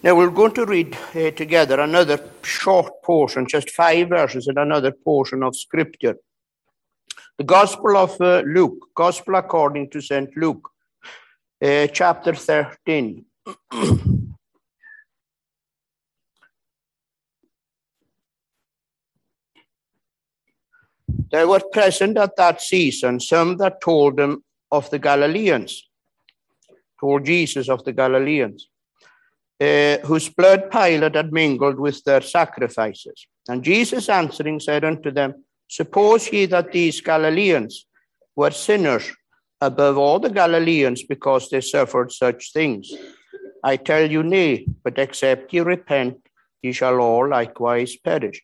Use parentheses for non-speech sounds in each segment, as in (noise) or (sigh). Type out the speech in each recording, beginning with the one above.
Now we're going to read uh, together another short portion, just five verses, and another portion of Scripture. The Gospel of uh, Luke, Gospel according to St. Luke, uh, chapter 13. (clears throat) there were present at that season some that told them of the Galileans, told Jesus of the Galileans, uh, whose blood Pilate had mingled with their sacrifices. And Jesus answering said unto them, Suppose ye that these Galileans were sinners above all the Galileans because they suffered such things? I tell you, nay, but except ye repent, ye shall all likewise perish.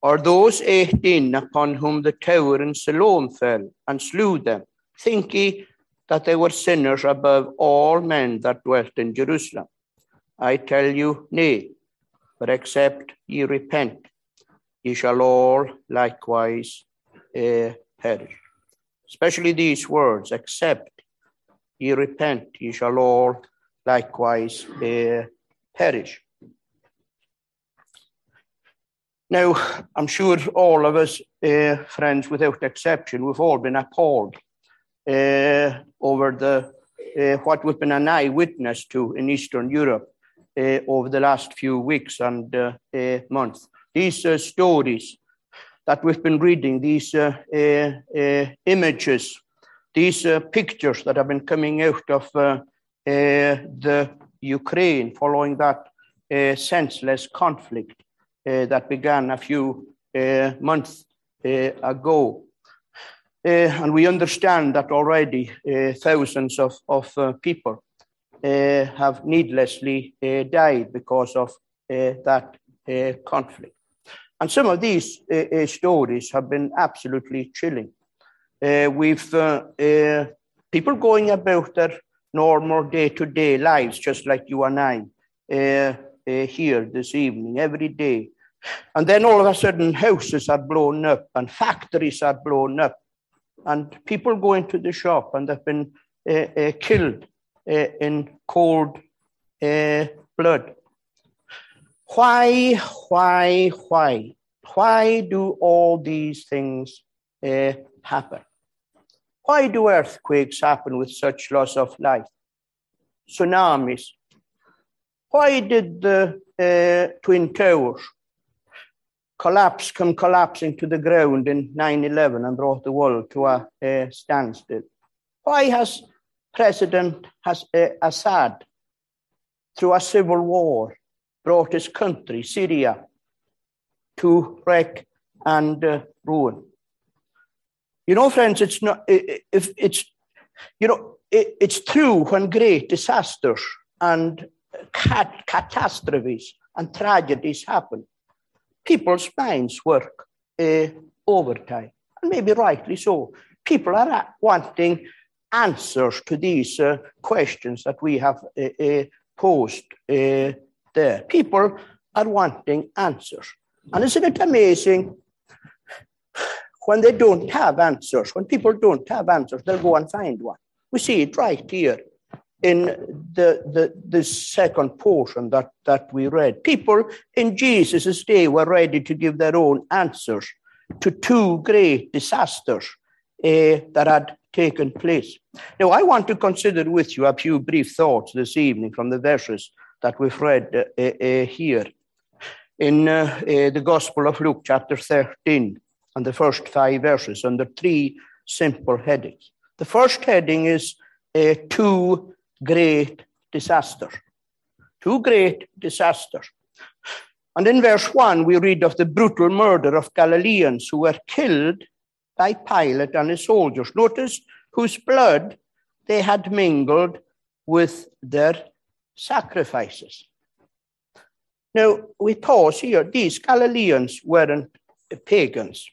Or those eighteen upon whom the tower in Siloam fell and slew them, think ye that they were sinners above all men that dwelt in Jerusalem? I tell you, nay, but except ye repent, ye shall all likewise uh, perish. Especially these words, except ye repent, ye shall all likewise uh, perish. Now, I'm sure all of us, uh, friends, without exception, we've all been appalled uh, over the uh, what we've been an eyewitness to in Eastern Europe Eh, over the last few weeks and uh, uh, months. These stories that we've been reading, these images, these pictures that have been coming out of the Ukraine following that senseless conflict that began a few months ago. Uh, and we understand that already uh, thousands of, of uh, people have needlessly uh, died because of uh, that conflict. And some of these stories have been absolutely chilling. we've people going about their normal day-to-day lives, just like you and I here this evening, every day. And then all of a sudden, houses are blown up and factories are blown up, and people go into the shop and they've been uh, uh, killed uh, in cold uh, blood. Why, why, why? Why do all these things uh, happen? Why do earthquakes happen with such loss of life? Tsunamis. Why did the uh, Twin Towers collapse, come collapsing to the ground in 9 11 and brought the world to a, a standstill? Why has President uh, Assad, through a civil war, brought his country, Syria, to wreck and uh, ruin. You know, friends, it's not, if it's, you know, it's true when great disasters and cat- catastrophes and tragedies happen. People's minds work uh, overtime, and maybe rightly so. People are wanting answers to these uh, questions that we have uh, uh, posed uh, there. People are wanting answers. And isn't it amazing when they don't have answers, when people don't have answers, they'll go and find one. We see it right here in the, the, the second portion that, that we read. People in Jesus' day were ready to give their own answers to two great disasters uh, that had taken place. Now, I want to consider with you a few brief thoughts this evening from the verses that we've read uh, uh, here in uh, uh, the Gospel of Luke, chapter 13, and the first five verses under three simple headings. The first heading is uh, two great disasters. Two great disasters. And in verse 1, we read of the brutal murder of Galileans who were killed by Pilate and his soldiers. Notice whose blood they had mingled with their sacrifices. Now, we pause here. These Galileans weren't pagans,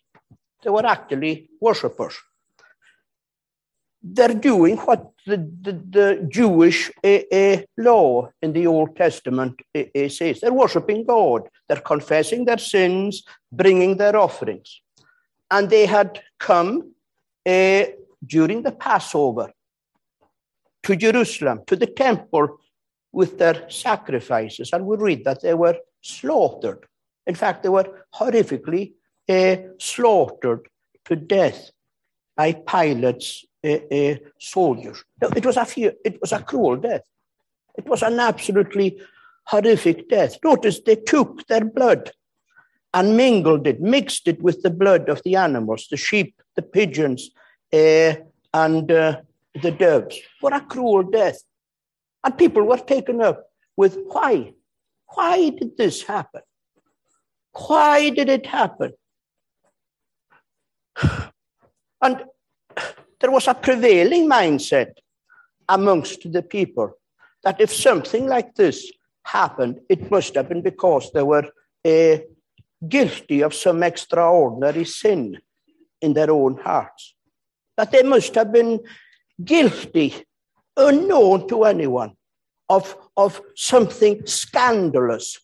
they were actually worshippers. They're doing what the, the, the Jewish uh, uh, law in the Old Testament uh, says. They're worshiping God, they're confessing their sins, bringing their offerings and they had come uh, during the Passover to Jerusalem, to the temple with their sacrifices. And we read that they were slaughtered. In fact, they were horrifically uh, slaughtered to death by Pilate's uh, soldiers. It was a fear, it was a cruel death. It was an absolutely horrific death. Notice they took their blood and mingled it, mixed it with the blood of the animals, the sheep, the pigeons, uh, and uh, the doves. What a cruel death. And people were taken up with why? Why did this happen? Why did it happen? (sighs) And there was a prevailing mindset amongst the people that if something like this happened, it must have been because there were uh, guilty of some extraordinary sin in their own hearts. That they must have been guilty, unknown to anyone, of, of something scandalous,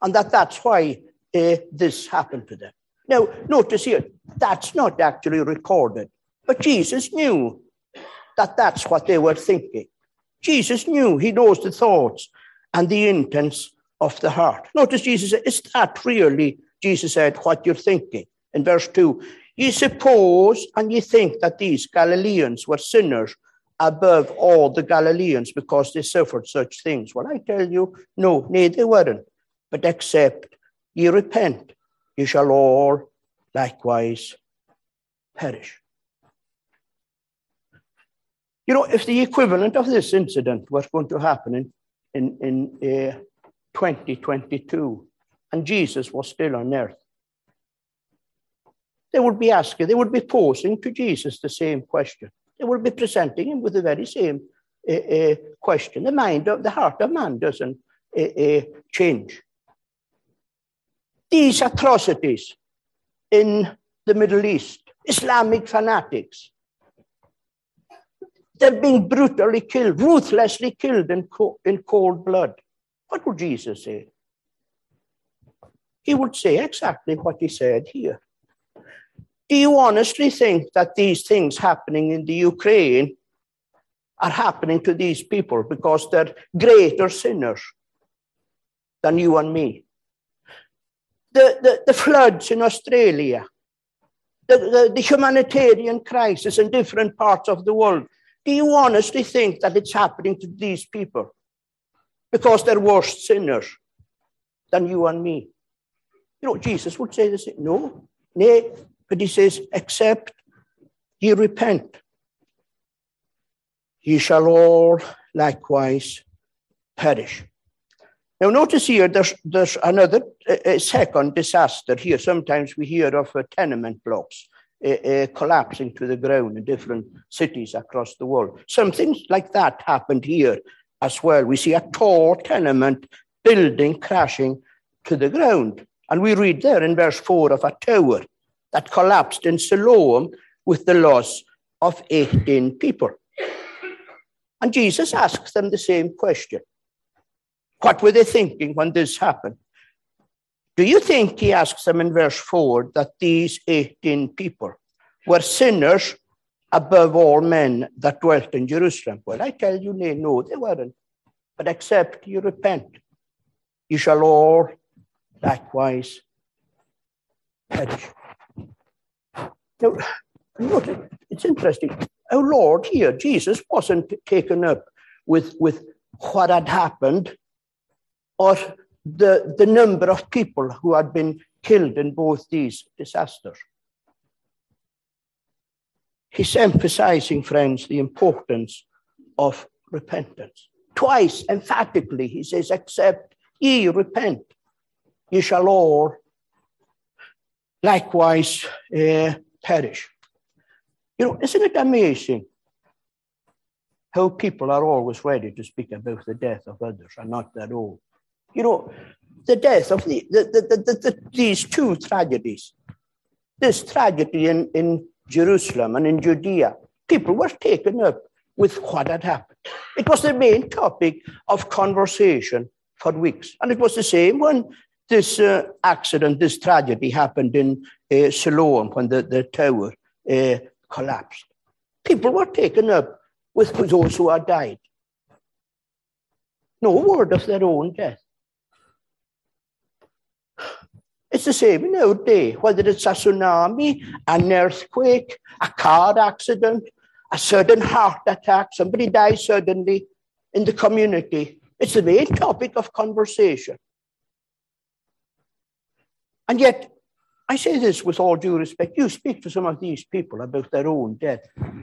and that that's why uh, this happened to them. Now, notice here, that's not actually recorded, but Jesus knew that that's what they were thinking. Jesus knew, he knows the thoughts and the intents of the heart. Notice Jesus said, Is that really, Jesus said, what you're thinking? In verse 2, you suppose and you think that these Galileans were sinners above all the Galileans because they suffered such things. Well, I tell you, no, nay, they weren't. But except ye repent, ye shall all likewise perish. You know, if the equivalent of this incident was going to happen in, in, in uh, 2022 and Jesus was still on earth, they would be asking, they would be posing to Jesus the same question. They would be presenting him with the very same uh, uh, question. The mind of the heart of man doesn't uh, change. These atrocities in the Middle East, Islamic fanatics, they're being brutally killed, ruthlessly killed in, co- in cold blood. What would Jesus say? He would say exactly what he said here. Do you honestly think that these things happening in the Ukraine are happening to these people because they're greater sinners than you and me? The, the, the floods in Australia, the, the, the humanitarian crisis in different parts of the world. Do you honestly think that it's happening to these people because they're worse sinners than you and me? You know, Jesus would say this. No, nay, but he says, except ye repent, ye shall all likewise perish. Now, notice here, there's, there's another uh, second disaster here. Sometimes we hear of uh, tenement blocks uh, collapsing to the ground in different cities across the world. Something like that happened here as well. We see a tall tenement building crashing to the ground. And we read there in verse 4 of a tower that collapsed in Siloam with the loss of 18 people. And Jesus asks them the same question. What were they thinking when this happened? Do you think, he asks them in verse 4, that these 18 people were sinners above all men that dwelt in Jerusalem? Well, I tell you, nay, no, they weren't. But except you repent, you shall all likewise perish. Now, it's interesting. Our Lord here, Jesus, wasn't taken up with, with what had happened or the, the number of people who had been killed in both these disasters. He's emphasizing, friends, the importance of repentance. Twice, emphatically, he says, Except ye repent, ye shall all likewise uh, perish. You know, isn't it amazing how people are always ready to speak about the death of others and not their own? You know, the death of the, the, the, the, the these two tragedies, this tragedy in, in Jerusalem and in Judea, people were taken up with what had happened. It was the main topic of conversation for weeks. And it was the same when this uh, accident, this tragedy happened in uh, Siloam when the, the tower uh, collapsed. People were taken up with those who had died. No word of their own death. It's the same in our day, whether it's a tsunami, an earthquake, a car accident, a sudden heart attack, somebody dies suddenly in the community. It's the main topic of conversation. And yet, I say this with all due respect. You speak to some of these people about their own death.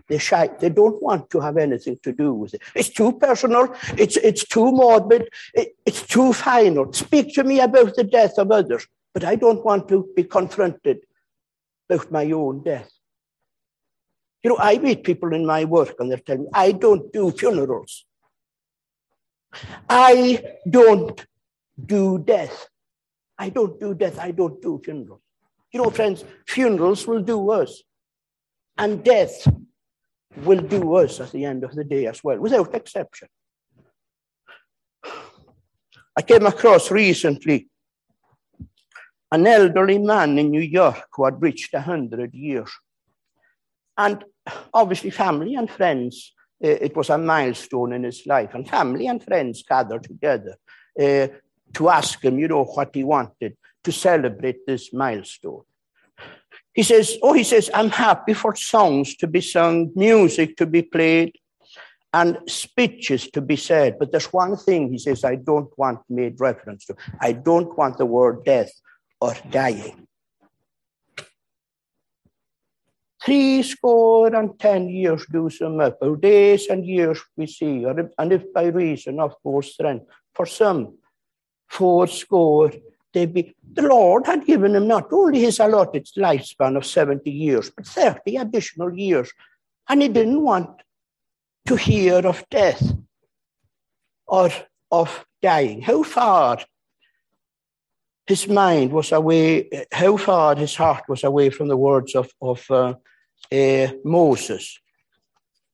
They shy. They don't want to have anything to do with it. It's too personal. It's it's too morbid. It, it's too final. Speak to me about the death of others, but I don't want to be confronted about my own death. You know, I meet people in my work and they're telling me, I don't do funerals. I don't do death. I don't do death. I don't do funerals. You know, friends, funerals will do worse. and death will do worse at the end of the day as well, without exception. I came across recently an elderly man in New York who had reached 100 years. And obviously, family and friends, uh, it was a milestone in his life, and family and friends gathered together uh, to ask him, you know, what he wanted to celebrate this milestone. He says, Oh, he says, I'm happy for songs to be sung, music to be played, and speeches to be said. But there's one thing he says I don't want made reference to. I don't want the word death or dying. Three score and ten years do sum up, or days and years we see, or, and if by reason of more strength, for some, four score they be. The Lord had given him not only his allotted lifespan of 70 years, but 30 additional years. And he didn't want to hear of death or of dying. How far his mind was away, how far his heart was away from the words of, of uh, uh, Moses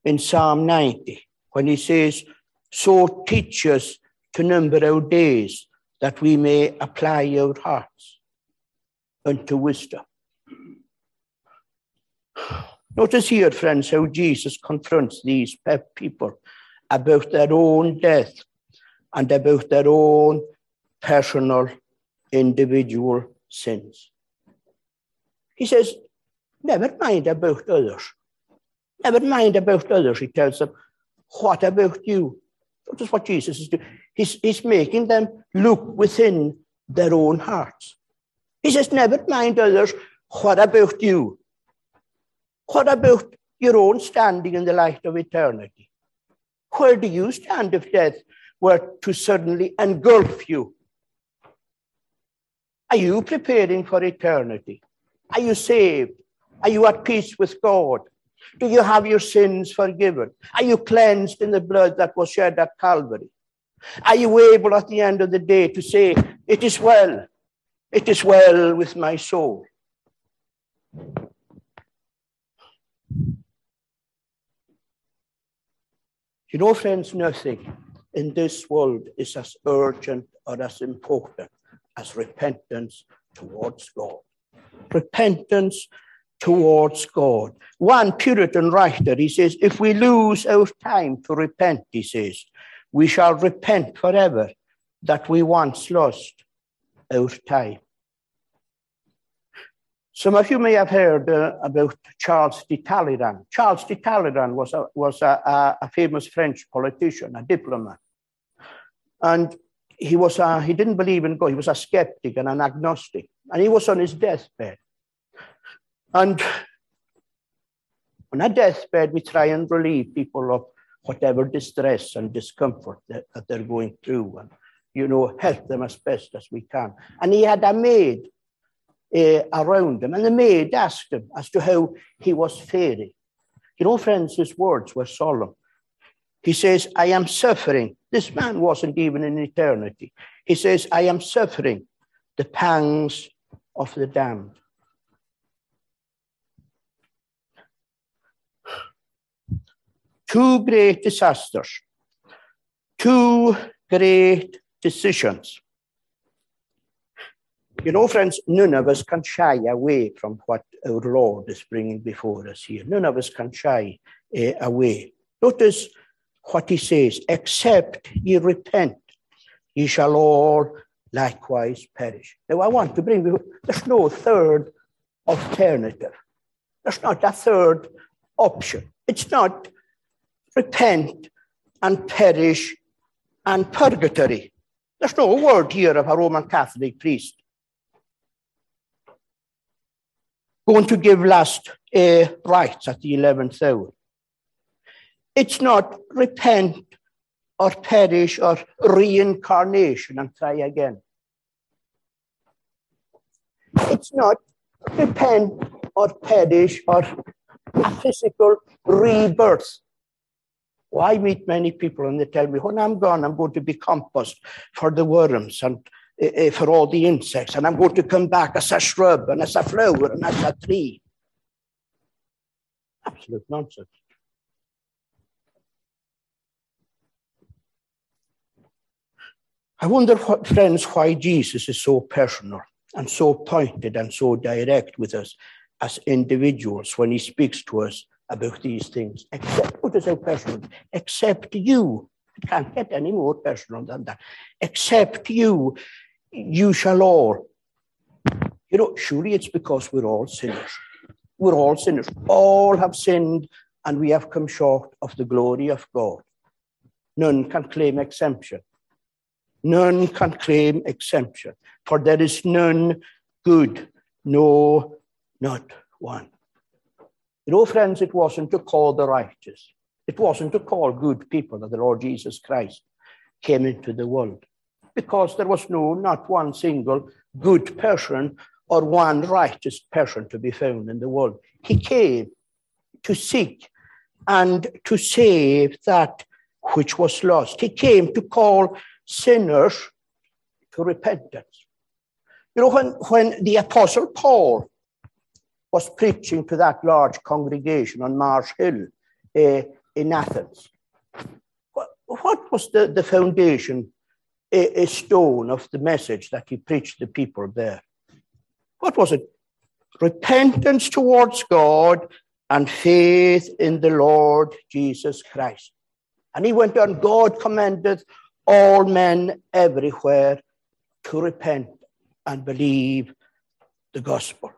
in Psalm 90, when he says, So teach us to number our days that we may apply our hearts unto wisdom. Notice here, friends, how Jesus confronts these people about their own death and about their own personal, individual sins. He says, Never mind about others. Never mind about others, he tells them. What about you? That is what Jesus is doing. He's, he's making them look within their own hearts. He says, Never mind others. What about you? What about your own standing in the light of eternity? Where do you stand if death were to suddenly engulf you? Are you preparing for eternity? Are you saved? Are you at peace with God? Do you have your sins forgiven? Are you cleansed in the blood that was shed at Calvary? Are you able at the end of the day to say, It is well, it is well with my soul? You know, friends, nothing in this world is as urgent or as important as repentance towards God. Repentance towards God. One Puritan writer, he says, if we lose our time to repent, he says, we shall repent forever that we once lost our time. Some of you may have heard uh, about Charles de Talleyrand. Charles de Talleyrand was, a, was a, a, famous French politician, a diplomat. And he, was a, he didn't believe in God. He was a skeptic and an agnostic. And he was on his deathbed. And on a deathbed, we try and relieve people of whatever distress and discomfort that, that they're going through and, you know, help them as best as we can. And he had a maid uh, around him, and the maid asked him as to how he was faring. You know, friends, his words were solemn. He says, I am suffering. This man wasn't even in eternity. He says, I am suffering the pangs of the damned. Two great disasters, two great decisions. You know, friends, none of us can shy away from what our Lord is bringing before us here. None of us can shy uh, away. Notice what he says except ye repent ye shall all likewise perish. Now, I want to bring, there's no third alternative. There's not a third option. It's not repent and perish and purgatory. There's no word here of a Roman Catholic priest going to give last uh, rites at the 11th hour. It's not repent or perish or reincarnation and try again. It's not repent or perish or a physical rebirth. I meet many people and they tell me, when I'm gone, I'm going to be compost for the worms and uh, for all the insects, and I'm going to come back as a shrub and as a flower and as a tree. Absolute nonsense. I wonder, what, friends, why Jesus is so personal and so pointed and so direct with us as individuals when he speaks to us about these things. Except, what is so personal? Except you. It can't get any more personal than that. Except you, you shall all. You know, surely it's because we're all sinners. We're all sinners. All have sinned and we have come short of the glory of God. None can claim exemption. None can claim exemption, for there is none good, no, not one. You know, friends, it wasn't to call the righteous, it wasn't to call good people that the Lord Jesus Christ came into the world, because there was no, not one single good person or one righteous person to be found in the world. He came to seek and to save that which was lost. He came to call sinners to repentance. You know, when, when the Apostle Paul was preaching to that large congregation on Mars Hill uh, in Athens, what, was the, the foundation, a, a stone of the message that he preached to the people there? What was it? Repentance towards God and faith in the Lord Jesus Christ. And he went on, God commanded all men everywhere to repent and believe the gospel.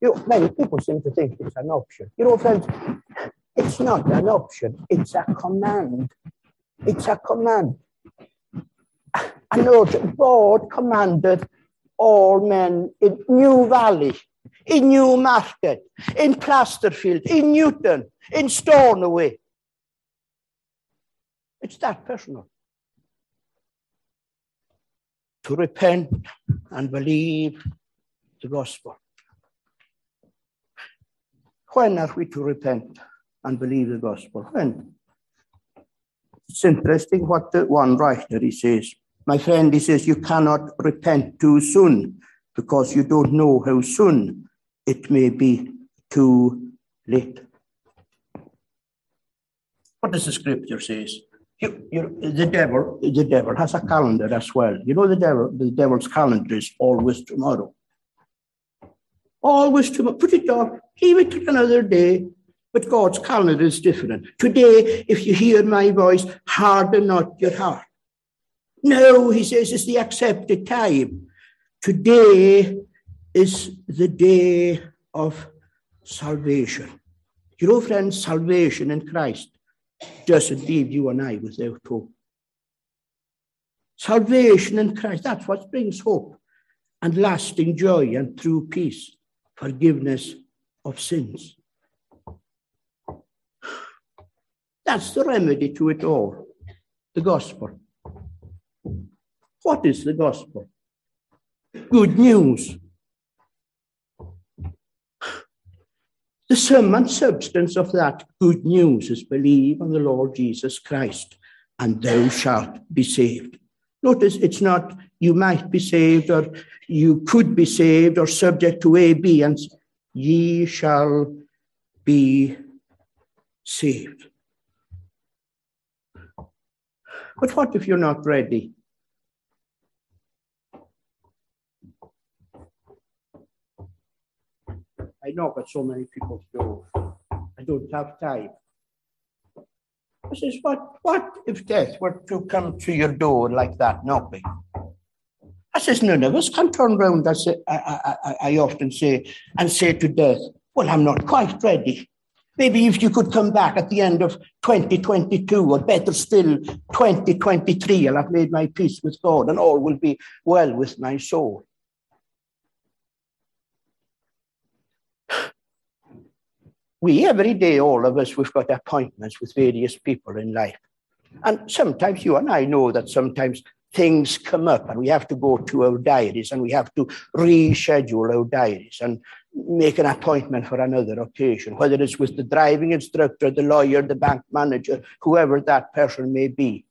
You many people seem to think it's an option. You know, friends, it's not an option, it's a command. It's a command. I know that God commanded all men in New Valley, in Newmarket, in Plasterfield, in Newton, in Stornoway, it's that personal. To repent and believe the gospel. When are we to repent and believe the gospel? When? It's interesting what the one writer he says. My friend, he says, you cannot repent too soon because you don't know how soon it may be too late. What does the scripture says? You, you, the devil, the devil has a calendar as well. You know, the devil, the devil's calendar is always tomorrow. Always tomorrow. Put it off. Leave it to another day. But God's calendar is different. Today, if you hear my voice, harden not your heart. No, he says, it's the accepted time. Today is the day of salvation. You know, friends, salvation in Christ doesn't leave you and I without hope. Salvation in Christ, that's what brings hope and lasting joy and true peace, forgiveness of sins. That's the remedy to it all the gospel. What is the gospel? Good news The sum and substance of that good news is believe on the Lord Jesus Christ, and thou shalt be saved. Notice it's not you might be saved or you could be saved or subject to A, B, and ye shall be saved. But what if you're not ready? I know, but so many people do. I don't have time. I says, what, what if death were to come to your door like that, knocking? Says, none of us can turn round, I, say, I, I, I often say, and say to death, well, I'm not quite ready. Maybe if you could come back at the end of 2022, or better still, 2023, I'll have made my peace with God, and all will be well with my soul. We, every day, all of us, we've got appointments with various people in life. And sometimes you and I know that sometimes things come up and we have to go to our diaries and we have to reschedule our diaries and make an appointment for another occasion, whether it's with the driving instructor, the lawyer, the bank manager, whoever that person may be.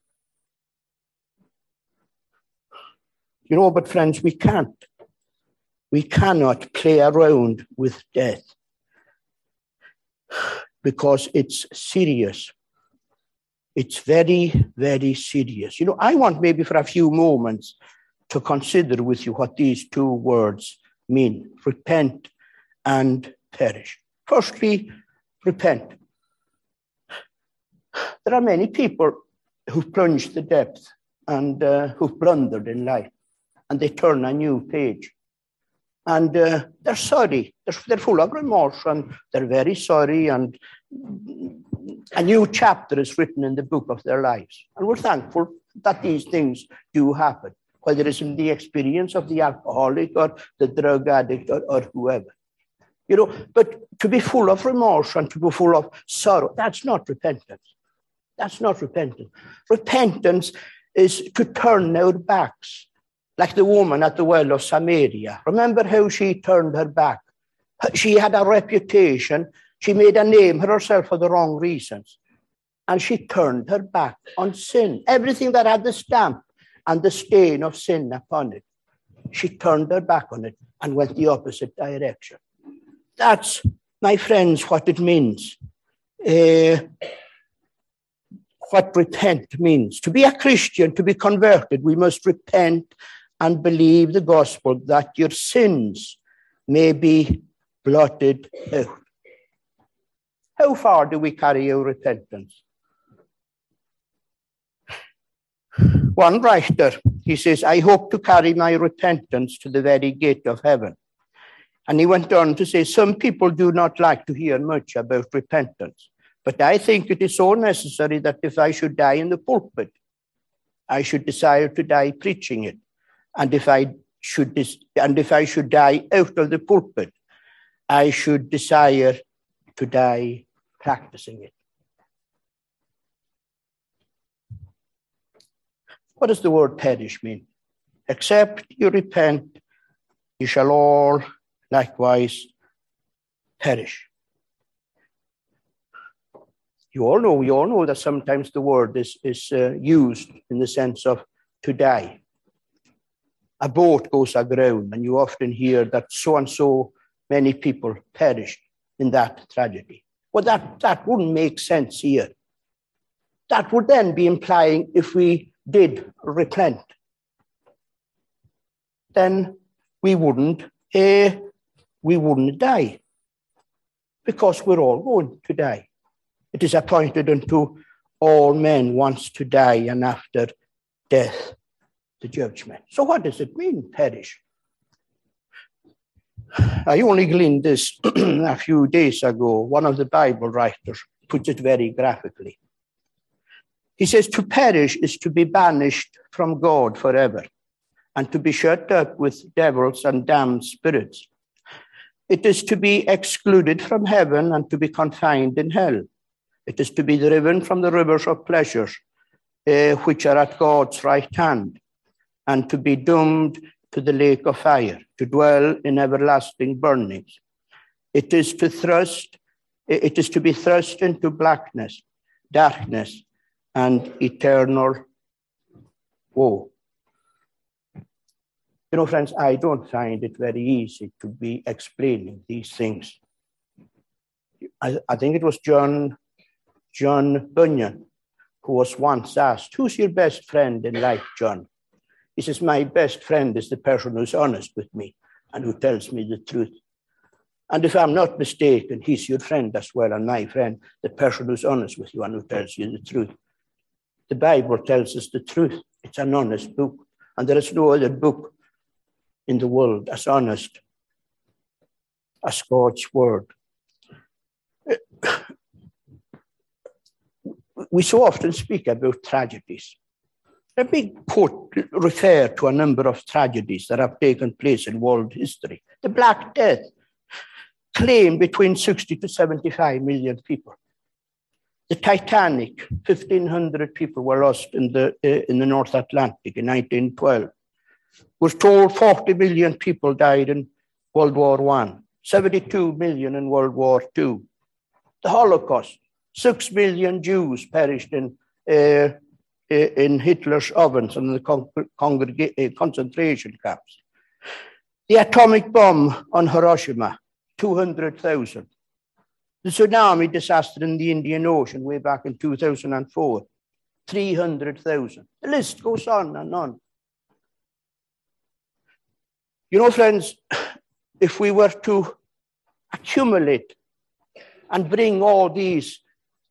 You know, but friends, we can't. We cannot play around with death because it's serious. It's very, very serious. You know, I want maybe for a few moments to consider with you what these two words mean repent and perish. Firstly, repent. There are many people who've plunged the depth and uh, who've blundered in life, and they turn a new page. And uh, they're sorry. They're, they're full of remorse, and they're very sorry, and a new chapter is written in the book of their lives. And we're thankful that these things do happen, whether it's in the experience of the alcoholic or the drug addict or, or whoever. You know, but to be full of remorse and to be full of sorrow, that's not repentance. That's not repentance. Repentance is to turn our backs, like the woman at the well of Samaria. Remember how she turned her back? She had a reputation she made a name for herself for the wrong reasons. And she turned her back on sin. Everything that had the stamp and the stain of sin upon it. She turned her back on it and went the opposite direction. That's, my friends, what it means. Uh, what repent means. To be a Christian, to be converted, we must repent and believe the gospel that your sins may be blotted out. How far do we carry our repentance? One writer, he says, I hope to carry my repentance to the very gate of heaven. And he went on to say, Some people do not like to hear much about repentance, but I think it is so necessary that if I should die in the pulpit, I should desire to die preaching it. And if I should, and if I should die out of the pulpit, I should desire to die practicing it. What does the word perish mean? Except you repent, you shall all likewise perish. You all know, we all know that sometimes the word is, is uh, used in the sense of to die. A boat goes aground, and you often hear that so and so many people perished in that tragedy. Well, that, that wouldn't make sense here. That would then be implying if we did repent, then we wouldn't, uh, we wouldn't die because we're all going to die. It is appointed unto all men once to die, and after death, the judgment. So, what does it mean, perish? I only gleaned this (clears throat) a few days ago. One of the Bible writers puts it very graphically. He says, To perish is to be banished from God forever and to be shut up with devils and damned spirits. It is to be excluded from heaven and to be confined in hell. It is to be driven from the rivers of pleasures, uh, which are at God's right hand, and to be doomed to the lake of fire, to dwell in everlasting burnings. It is to thrust, it is to be thrust into blackness, darkness, and eternal woe. You know, friends, I don't find it very easy to be explaining these things. I, I think it was John, John Bunyan who was once asked, Who's your best friend in life, John? He says, My best friend is the person who's honest with me and who tells me the truth. And if I'm not mistaken, he's your friend as well, and my friend, the person who's honest with you and who tells you the truth. The Bible tells us the truth. It's an honest book. And there is no other book in the world as honest as God's word. (coughs) We so often speak about tragedies. A big quote refer to a number of tragedies that have taken place in world history. The Black Death claimed between 60 to 75 million people. The Titanic, 1,500 people were lost in the, uh, in the North Atlantic in 1912. We're told 40 million people died in World War I, 72 million in World War II. The Holocaust, 6 million Jews perished in, uh, in Hitler's ovens and the uh, concentration camps. The atomic bomb on Hiroshima, 200,000. The tsunami disaster in the Indian Ocean way back in 2004, 300,000. The list goes on and on. You know, friends, if we were to accumulate and bring all these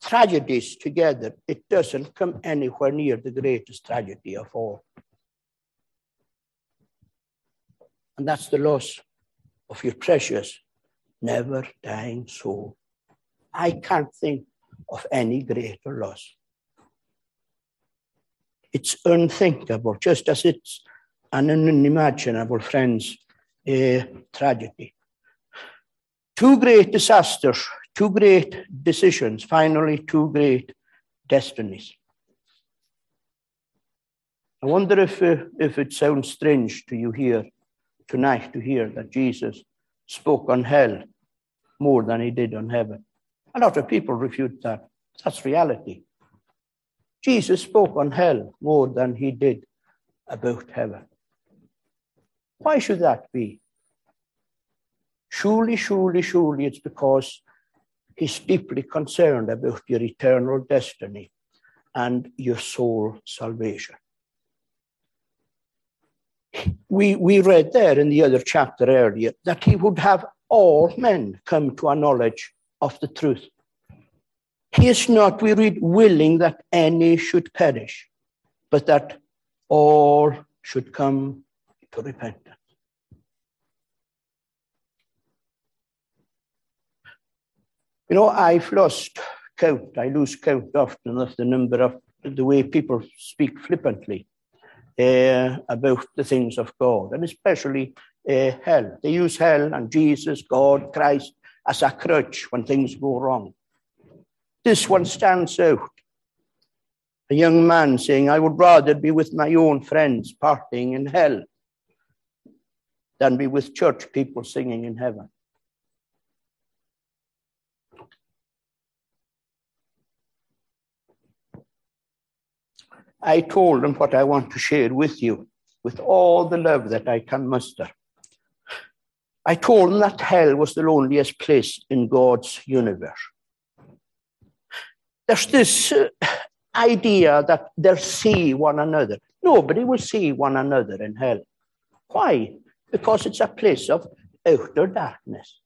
tragedies together, it doesn't come anywhere near the greatest tragedy of all. And that's the loss of your precious, never dying soul. I can't think of any greater loss. It's unthinkable, just as it's an unimaginable, friends, uh, tragedy. Two great disasters, two great decisions, finally, two great destinies. I wonder if, uh, if it sounds strange to you here tonight to hear that Jesus spoke on hell more than he did on heaven. A lot of people refute that. That's reality. Jesus spoke on hell more than he did about heaven. Why should that be? Surely, surely, surely it's because he's deeply concerned about your eternal destiny and your soul salvation. We, we read there in the other chapter earlier that he would have all men come to a knowledge of the truth. He is not, we read, willing that any should perish, but that all should come to repentance. You know, I've lost count, I lose count often of the number of the way people speak flippantly uh, about the things of God, and especially uh, hell. They use hell and Jesus, God, Christ as a crutch when things go wrong. This one stands out. A young man saying, I would rather be with my own friends partying in hell than be with church people singing in heaven. I told them what I want to share with you with all the love that I can muster. I told them that hell was the loneliest place in God's universe. There's this uh, idea that they'll see one another. Nobody will see one another in hell. Why? Because it's a place of outer darkness.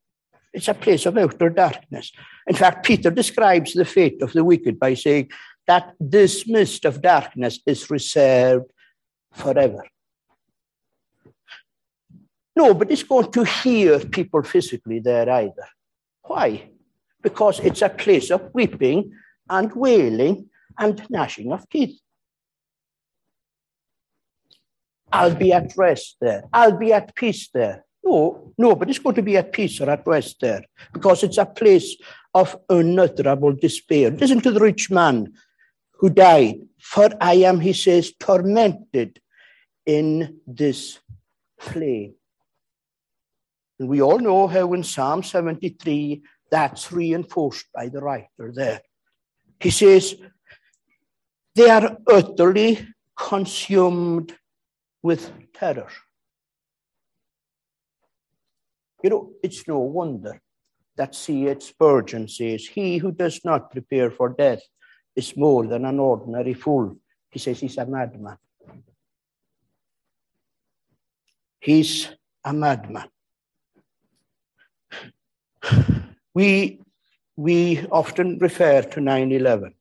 It's a place of outer darkness. In fact, Peter describes the fate of the wicked by saying that this mist of darkness is reserved forever. Nobody's going to hear people physically there either. Why? Because it's a place of weeping and wailing and gnashing of teeth. I'll be at rest there. I'll be at peace there. No, nobody's going to be at peace or at rest there because it's a place of unutterable despair. Listen to the rich man who died. For I am, he says, tormented in this flame. And we all know how in Psalm 73 that's reinforced by the writer there. He says, they are utterly consumed with terror. You know, it's no wonder that C.H. Spurgeon says, He who does not prepare for death is more than an ordinary fool. He says he's a madman. He's a madman. We, we often refer to 9 11.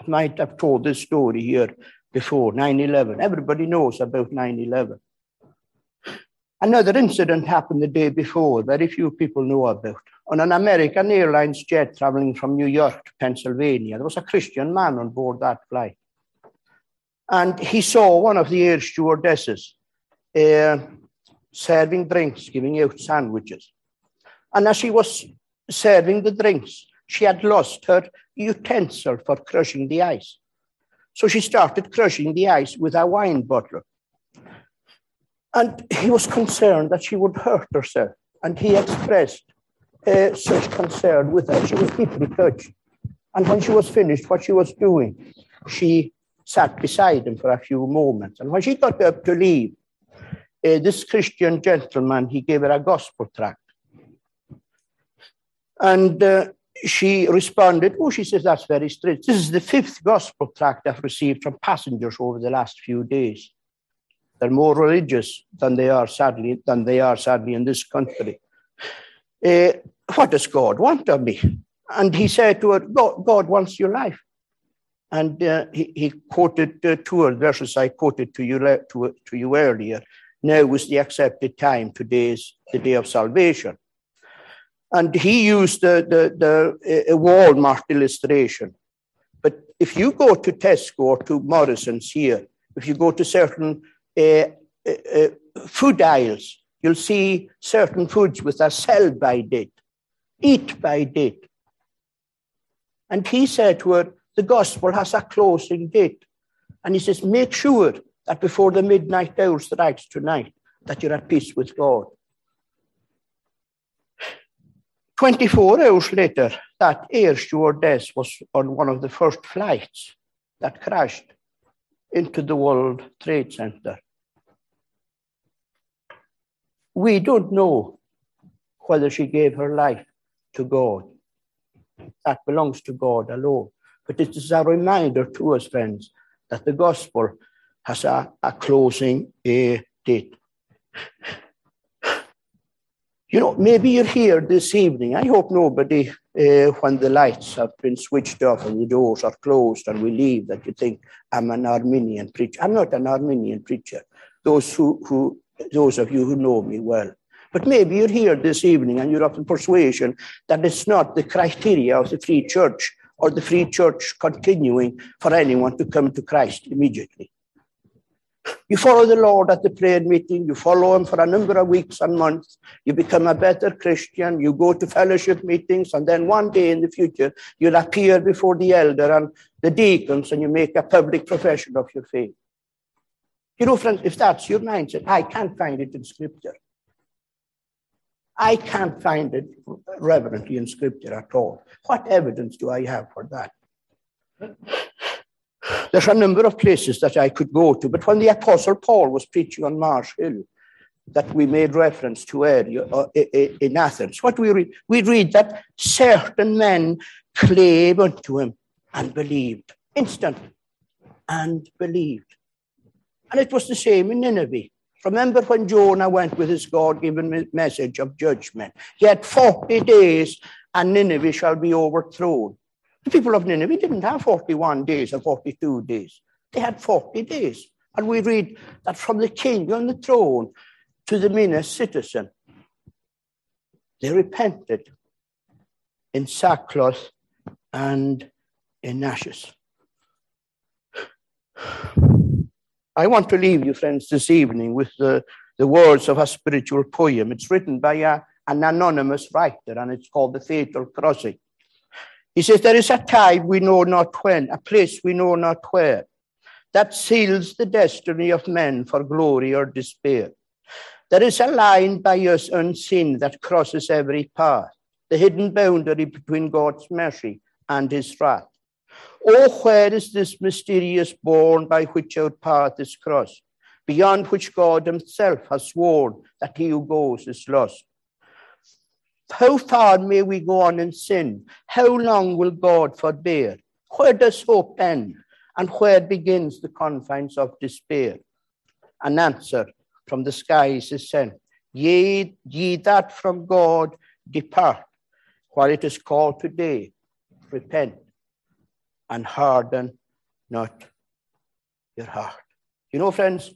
I might have told this story here before 9 11. Everybody knows about 9 11. Another incident happened the day before, very few people know about. On an American Airlines jet traveling from New York to Pennsylvania, there was a Christian man on board that flight. And he saw one of the air stewardesses uh, serving drinks, giving out sandwiches. And as she was serving the drinks, she had lost her utensil for crushing the ice. So she started crushing the ice with a wine bottle. And he was concerned that she would hurt herself. And he expressed uh, such concern with her. She was deeply touched. And when she was finished what she was doing, she sat beside him for a few moments. And when she got up to leave, uh, this Christian gentleman, he gave her a gospel tract. And uh, she responded, Oh, she says, that's very strange. This is the fifth gospel tract I've received from passengers over the last few days. They're more religious than they are sadly than they are sadly in this country. Uh, what does God want of me? And he said to her, God, God wants your life. And uh, he, he, quoted uh, two verses I quoted to you, to, to you earlier. Now is the accepted time. Today is the day of salvation. And he used the, the, the uh, Walmart illustration. But if you go to Tesco or to Morrison's here, if you go to certain uh, uh, uh, food aisles, you'll see certain foods with a sell by date, eat by date. And he said to her, the gospel has a closing date. And he says, make sure that before the midnight hour strikes tonight, that you're at peace with God. 24 hours later, that air stewardess was on one of the first flights that crashed into the World Trade Center. We don't know whether she gave her life to God. That belongs to God alone. But it is a reminder to us, friends, that the gospel has a, a closing a date. You know, maybe you're here this evening. I hope nobody, uh, when the lights have been switched off and the doors are closed and we leave, that you think I'm an Arminian preacher. I'm not an Arminian preacher. Those who, who those of you who know me well. But maybe you're here this evening and you're of the persuasion that it's not the criteria of the free church or the free church continuing for anyone to come to Christ immediately. You follow the Lord at the prayer meeting, you follow him for a number of weeks and months, you become a better Christian, you go to fellowship meetings, and then one day in the future, you'll appear before the elder and the deacons and you make a public profession of your faith. You know, friends, if that's your mindset, I can't find it in Scripture. I can't find it reverently in Scripture at all. What evidence do I have for that? There's a number of places that I could go to, but when the Apostle Paul was preaching on Mars Hill, that we made reference to earlier uh, in Athens, what we read, we read that certain men clave unto him and believed, instant, and believed. And it was the same in Nineveh. Remember when Jonah went with his God given message of judgment? Yet 40 days and Nineveh shall be overthrown. The people of Nineveh didn't have 41 days or 42 days. They had 40 days. And we read that from the king on the throne to the meanest citizen, they repented in sackcloth and in ashes. I want to leave you, friends, this evening with the, the words of a spiritual poem. It's written by a, an anonymous writer, and it's called The Fatal Crossing. He says, There is a time we know not when, a place we know not where, that seals the destiny of men for glory or despair. There is a line by us unseen that crosses every path, the hidden boundary between God's mercy and his wrath. Oh, where is this mysterious bourne by which our path is crossed, beyond which God himself has sworn that he who goes is lost? How far may we go on in sin? How long will God forbear? Where does hope end? And where begins the confines of despair? An answer from the skies is sent. Ye, ye that from God depart, while it is called today, repent and harden not your heart. You know, friends,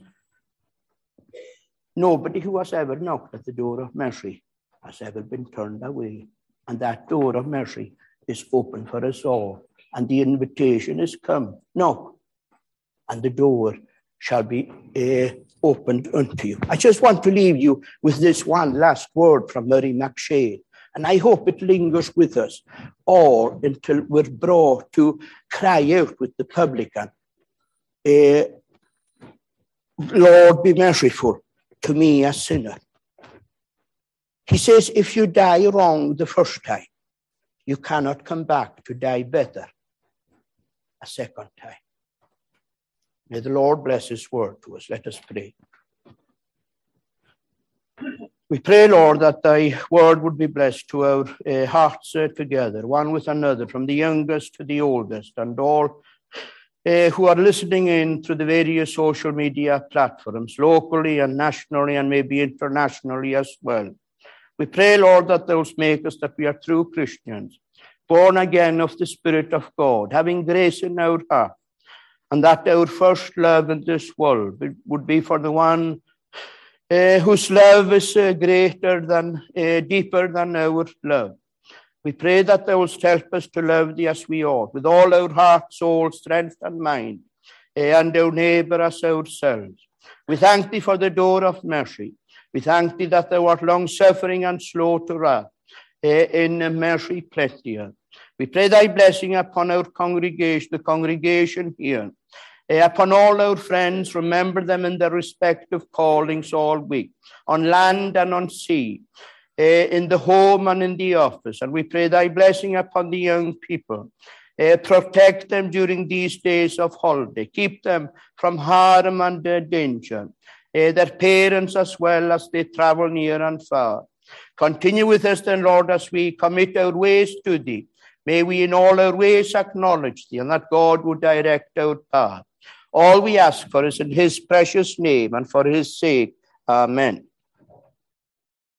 nobody who has ever knocked at the door of mercy has ever been turned away. And that door of mercy is open for us all. And the invitation is come, knock, and the door shall be uh, opened unto you. I just want to leave you with this one last word from Murray M'Cheyne. And I hope it lingers with us all until we're brought to cry out with the publican, uh, Lord, be merciful to me, a sinner. He says, if you die wrong the first time, you cannot come back to die better a second time. May the Lord bless his word to us. Let us pray. We pray, Lord, that thy word would be blessed to our uh, hearts uh, together, one with another, from the youngest to the oldest, and all uh, who are listening in through the various social media platforms, locally and nationally, and maybe internationally as well. We pray, Lord, that thou make us that we are true Christians, born again of the Spirit of God, having grace in our heart, and that our first love in this world would be for the one uh, whose love is uh, greater than, uh, deeper than our love. We pray that thou wilt help us to love thee as we ought, with all our heart, soul, strength, and mind, and our neighbour as ourselves. We thank thee for the door of mercy. We thank thee that thou art long suffering and slow to wrath, in mercy plenteous. We pray thy blessing upon our congregation, the congregation here, upon all our friends, remember them in their respective callings all week, on land and on sea, uh, in the home and in the office. And we pray thy blessing upon the young people. Uh, protect them during these days of holiday. Keep them from harm and uh, danger. Uh, their parents as well as they travel near and far. Continue with us then, Lord, as we commit our ways to thee. May we in all our ways acknowledge thee and that God would direct our path. All we ask for is in his precious name and for his sake. Amen.